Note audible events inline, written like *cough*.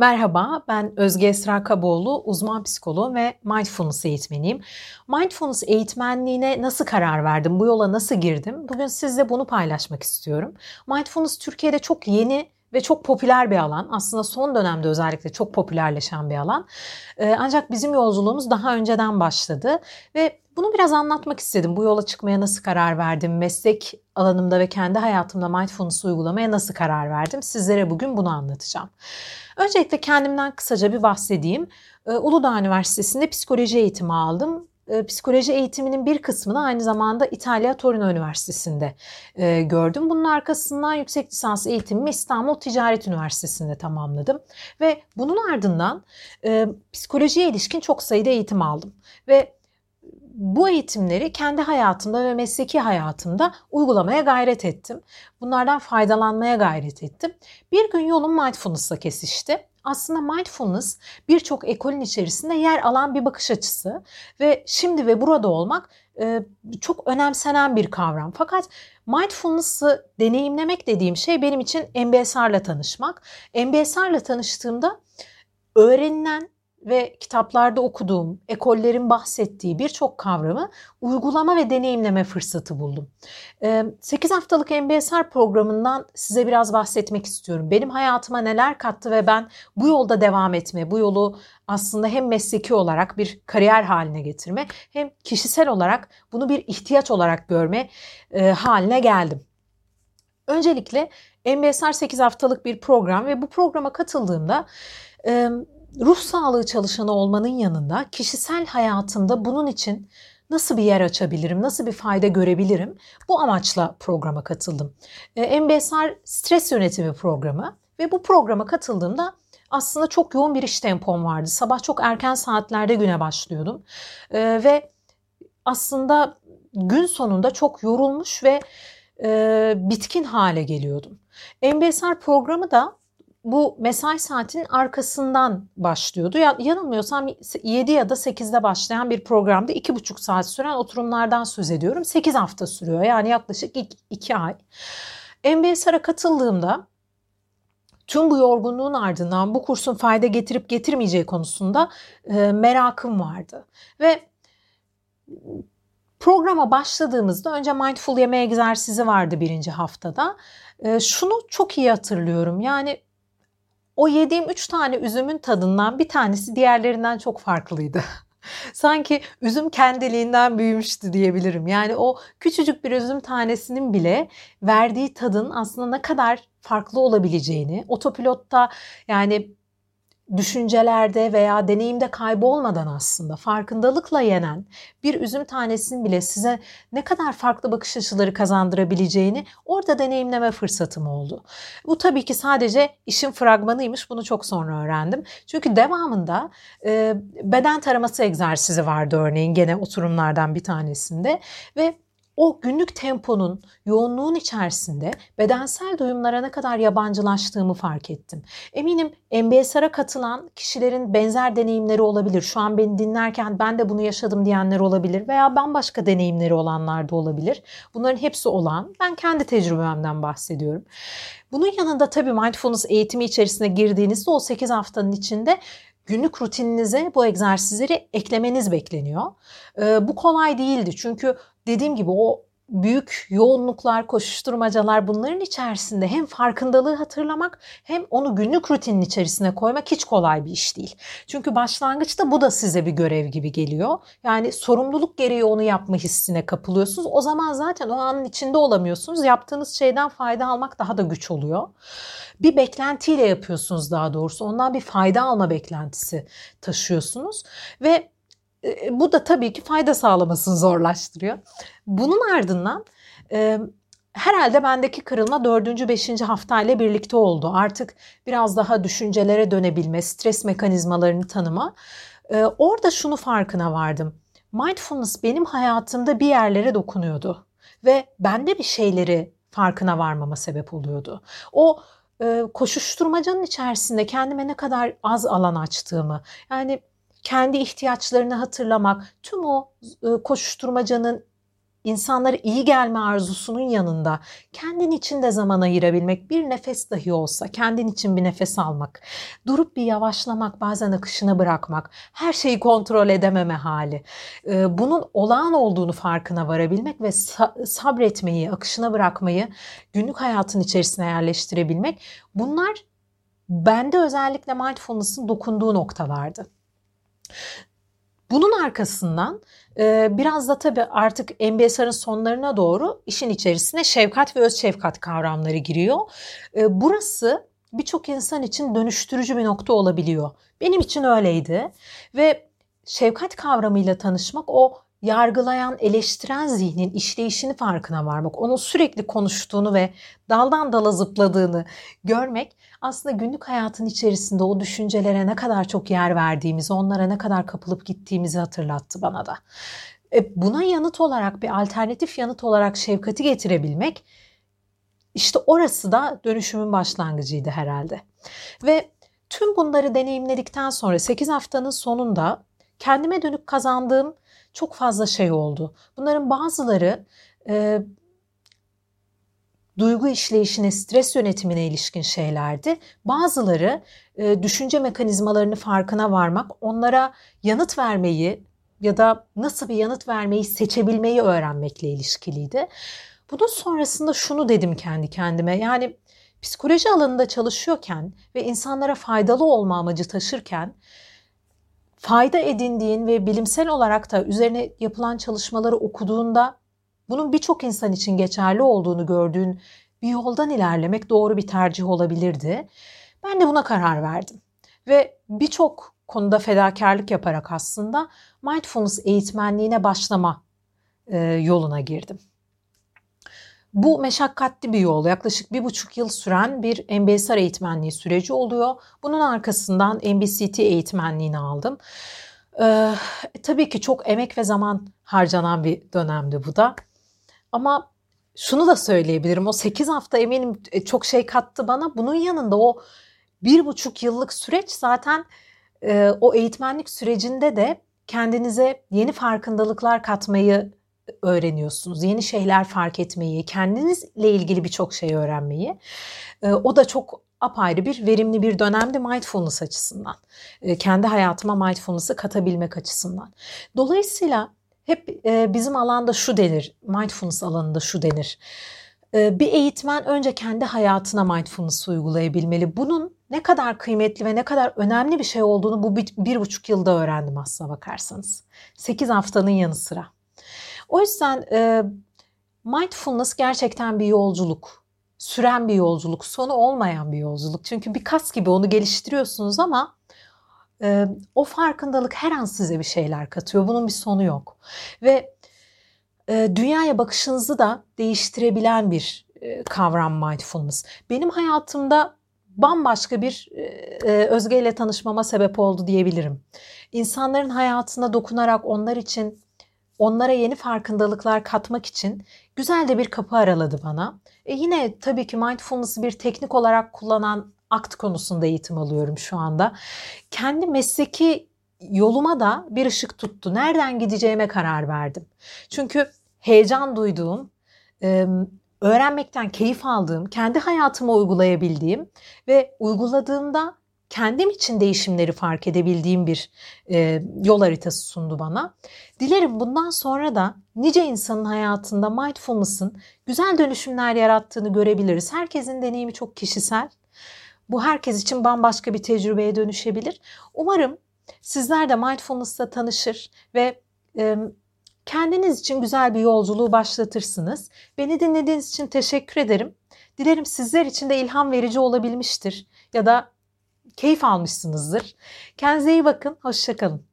Merhaba, ben Özge Esra Kaboğlu, uzman psikoloğum ve mindfulness eğitmeniyim. Mindfulness eğitmenliğine nasıl karar verdim, bu yola nasıl girdim? Bugün sizle bunu paylaşmak istiyorum. Mindfulness Türkiye'de çok yeni ve çok popüler bir alan. Aslında son dönemde özellikle çok popülerleşen bir alan. Ee, ancak bizim yolculuğumuz daha önceden başladı ve bunu biraz anlatmak istedim. Bu yola çıkmaya nasıl karar verdim? Meslek alanımda ve kendi hayatımda mindfulness uygulamaya nasıl karar verdim? Sizlere bugün bunu anlatacağım. Öncelikle kendimden kısaca bir bahsedeyim. Ee, Uludağ Üniversitesi'nde psikoloji eğitimi aldım ee, psikoloji eğitiminin bir kısmını aynı zamanda İtalya Torino Üniversitesi'nde e, gördüm. Bunun arkasından yüksek lisans eğitimimi İstanbul Ticaret Üniversitesi'nde tamamladım. Ve bunun ardından e, psikolojiye ilişkin çok sayıda eğitim aldım. Ve bu eğitimleri kendi hayatımda ve mesleki hayatımda uygulamaya gayret ettim. Bunlardan faydalanmaya gayret ettim. Bir gün yolum mindfulness'la kesişti. Aslında mindfulness birçok ekolün içerisinde yer alan bir bakış açısı ve şimdi ve burada olmak e, çok önemsenen bir kavram. Fakat mindfulness'ı deneyimlemek dediğim şey benim için MBSR'la tanışmak. MBSR'la tanıştığımda öğrenilen ve kitaplarda okuduğum, ekollerin bahsettiği birçok kavramı uygulama ve deneyimleme fırsatı buldum. 8 haftalık MBSR programından size biraz bahsetmek istiyorum. Benim hayatıma neler kattı ve ben bu yolda devam etme, bu yolu aslında hem mesleki olarak bir kariyer haline getirme hem kişisel olarak bunu bir ihtiyaç olarak görme haline geldim. Öncelikle MBSR 8 haftalık bir program ve bu programa katıldığımda ruh sağlığı çalışanı olmanın yanında kişisel hayatımda bunun için nasıl bir yer açabilirim, nasıl bir fayda görebilirim? Bu amaçla programa katıldım. E, MBSR stres yönetimi programı ve bu programa katıldığımda aslında çok yoğun bir iş tempom vardı. Sabah çok erken saatlerde güne başlıyordum. E, ve aslında gün sonunda çok yorulmuş ve e, bitkin hale geliyordum. MBSR programı da bu mesai saatinin arkasından başlıyordu. Ya, yanılmıyorsam 7 ya da 8'de başlayan bir programda 2,5 saat süren oturumlardan söz ediyorum. 8 hafta sürüyor yani yaklaşık 2 ay. MBSR'a katıldığımda tüm bu yorgunluğun ardından bu kursun fayda getirip getirmeyeceği konusunda e, merakım vardı. Ve programa başladığımızda önce mindful yeme egzersizi vardı birinci haftada. E, şunu çok iyi hatırlıyorum. Yani o yediğim üç tane üzümün tadından bir tanesi diğerlerinden çok farklıydı. *laughs* Sanki üzüm kendiliğinden büyümüştü diyebilirim. Yani o küçücük bir üzüm tanesinin bile verdiği tadın aslında ne kadar farklı olabileceğini, otopilotta yani düşüncelerde veya deneyimde kaybolmadan aslında farkındalıkla yenen bir üzüm tanesinin bile size ne kadar farklı bakış açıları kazandırabileceğini orada deneyimleme fırsatım oldu. Bu tabii ki sadece işin fragmanıymış. Bunu çok sonra öğrendim. Çünkü devamında e, beden taraması egzersizi vardı örneğin gene oturumlardan bir tanesinde ve o günlük temponun, yoğunluğun içerisinde bedensel duyumlara ne kadar yabancılaştığımı fark ettim. Eminim MBSR'a katılan kişilerin benzer deneyimleri olabilir. Şu an beni dinlerken ben de bunu yaşadım diyenler olabilir veya bambaşka deneyimleri olanlar da olabilir. Bunların hepsi olan. Ben kendi tecrübemden bahsediyorum. Bunun yanında tabii mindfulness eğitimi içerisine girdiğinizde o 8 haftanın içinde günlük rutininize bu egzersizleri eklemeniz bekleniyor. Ee, bu kolay değildi çünkü dediğim gibi o büyük yoğunluklar, koşuşturmacalar bunların içerisinde hem farkındalığı hatırlamak hem onu günlük rutinin içerisine koymak hiç kolay bir iş değil. Çünkü başlangıçta bu da size bir görev gibi geliyor. Yani sorumluluk gereği onu yapma hissine kapılıyorsunuz. O zaman zaten o anın içinde olamıyorsunuz. Yaptığınız şeyden fayda almak daha da güç oluyor. Bir beklentiyle yapıyorsunuz daha doğrusu. Ondan bir fayda alma beklentisi taşıyorsunuz ve e, bu da tabii ki fayda sağlamasını zorlaştırıyor. Bunun ardından e, herhalde bendeki kırılma dördüncü, beşinci haftayla birlikte oldu. Artık biraz daha düşüncelere dönebilme, stres mekanizmalarını tanıma. E, orada şunu farkına vardım. Mindfulness benim hayatımda bir yerlere dokunuyordu. Ve bende bir şeyleri farkına varmama sebep oluyordu. O koşuşturmacanın içerisinde kendime ne kadar az alan açtığımı, yani kendi ihtiyaçlarını hatırlamak, tüm o e, koşuşturmacanın insanlara iyi gelme arzusunun yanında kendin için de zaman ayırabilmek, bir nefes dahi olsa kendin için bir nefes almak, durup bir yavaşlamak, bazen akışına bırakmak, her şeyi kontrol edememe hali, e, bunun olağan olduğunu farkına varabilmek ve sabretmeyi, akışına bırakmayı günlük hayatın içerisine yerleştirebilmek bunlar bende özellikle mindfulness'ın dokunduğu noktalardı. Bunun arkasından e, biraz da tabii artık MBSR'ın sonlarına doğru işin içerisine şefkat ve öz şefkat kavramları giriyor. E, burası birçok insan için dönüştürücü bir nokta olabiliyor. Benim için öyleydi ve şefkat kavramıyla tanışmak o yargılayan, eleştiren zihnin işleyişini farkına varmak, onun sürekli konuştuğunu ve daldan dala zıpladığını görmek aslında günlük hayatın içerisinde o düşüncelere ne kadar çok yer verdiğimizi, onlara ne kadar kapılıp gittiğimizi hatırlattı bana da. E, buna yanıt olarak bir alternatif yanıt olarak şefkati getirebilmek işte orası da dönüşümün başlangıcıydı herhalde. Ve tüm bunları deneyimledikten sonra 8 haftanın sonunda kendime dönüp kazandığım çok fazla şey oldu. Bunların bazıları e, duygu işleyişine, stres yönetimine ilişkin şeylerdi. Bazıları e, düşünce mekanizmalarını farkına varmak, onlara yanıt vermeyi ya da nasıl bir yanıt vermeyi seçebilmeyi öğrenmekle ilişkiliydi. Bunun sonrasında şunu dedim kendi kendime. Yani psikoloji alanında çalışıyorken ve insanlara faydalı olma amacı taşırken fayda edindiğin ve bilimsel olarak da üzerine yapılan çalışmaları okuduğunda bunun birçok insan için geçerli olduğunu gördüğün bir yoldan ilerlemek doğru bir tercih olabilirdi. Ben de buna karar verdim. Ve birçok konuda fedakarlık yaparak aslında mindfulness eğitmenliğine başlama yoluna girdim. Bu meşakkatli bir yol. Yaklaşık bir buçuk yıl süren bir MBSR eğitmenliği süreci oluyor. Bunun arkasından MBCT eğitmenliğini aldım. Ee, tabii ki çok emek ve zaman harcanan bir dönemdi bu da. Ama şunu da söyleyebilirim. O 8 hafta eminim e, çok şey kattı bana. Bunun yanında o bir buçuk yıllık süreç zaten e, o eğitmenlik sürecinde de kendinize yeni farkındalıklar katmayı öğreniyorsunuz. Yeni şeyler fark etmeyi, kendinizle ilgili birçok şey öğrenmeyi. E, o da çok apayrı bir verimli bir dönemdi mindfulness açısından. E, kendi hayatıma mindfulness'ı katabilmek açısından. Dolayısıyla hep e, bizim alanda şu denir, mindfulness alanında şu denir. E, bir eğitmen önce kendi hayatına mindfulness uygulayabilmeli. Bunun ne kadar kıymetli ve ne kadar önemli bir şey olduğunu bu bir, bir buçuk yılda öğrendim aslına bakarsanız. Sekiz haftanın yanı sıra. O yüzden e, mindfulness gerçekten bir yolculuk. Süren bir yolculuk, sonu olmayan bir yolculuk. Çünkü bir kas gibi onu geliştiriyorsunuz ama e, o farkındalık her an size bir şeyler katıyor. Bunun bir sonu yok. Ve e, dünyaya bakışınızı da değiştirebilen bir e, kavram mindfulness. Benim hayatımda bambaşka bir e, Özge ile tanışmama sebep oldu diyebilirim. İnsanların hayatına dokunarak onlar için onlara yeni farkındalıklar katmak için güzel de bir kapı araladı bana. E yine tabii ki mindfulness'ı bir teknik olarak kullanan akt konusunda eğitim alıyorum şu anda. Kendi mesleki yoluma da bir ışık tuttu. Nereden gideceğime karar verdim. Çünkü heyecan duyduğum, öğrenmekten keyif aldığım, kendi hayatıma uygulayabildiğim ve uyguladığımda kendim için değişimleri fark edebildiğim bir e, yol haritası sundu bana. Dilerim bundan sonra da nice insanın hayatında mindfulness'ın güzel dönüşümler yarattığını görebiliriz. Herkesin deneyimi çok kişisel. Bu herkes için bambaşka bir tecrübeye dönüşebilir. Umarım sizler de mindfulness'la tanışır ve e, kendiniz için güzel bir yolculuğu başlatırsınız. Beni dinlediğiniz için teşekkür ederim. Dilerim sizler için de ilham verici olabilmiştir ya da keyif almışsınızdır. Kendinize iyi bakın, hoşçakalın.